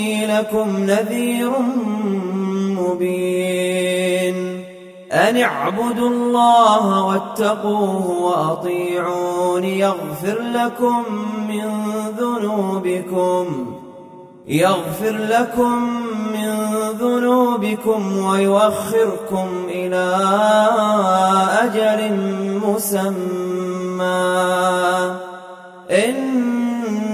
إني لكم نذير مبين. أن اعبدوا الله واتقوه وأطيعون يغفر لكم من ذنوبكم. يغفر لكم من ذنوبكم ويؤخركم إلى أجل مسمى.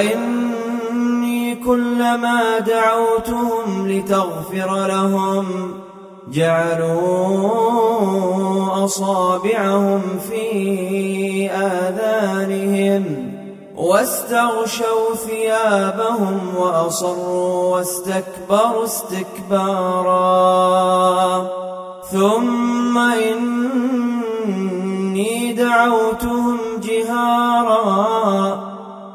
وإني كلما دعوتهم لتغفر لهم جعلوا أصابعهم في آذانهم واستغشوا ثيابهم وأصروا واستكبروا استكبارا ثم إني دعوتهم جهارا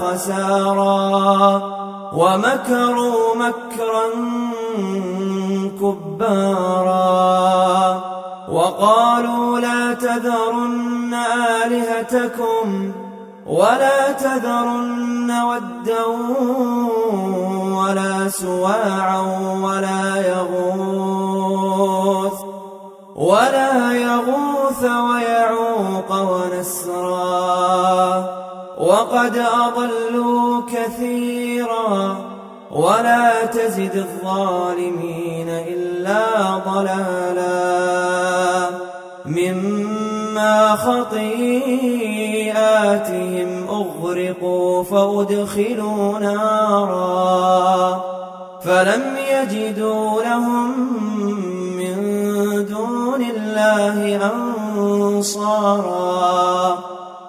خسارا ومكروا مكرا كبارا وقالوا لا تذرن آلهتكم ولا تذرن ودا ولا سواعا ولا يغوث ولا يغوث ويعوق ونسرا وقد أضلوا كثيرا ولا تزد الظالمين إلا ضلالا مما خطيئاتهم أغرقوا فأدخلوا نارا فلم يجدوا لهم من دون الله أنصارا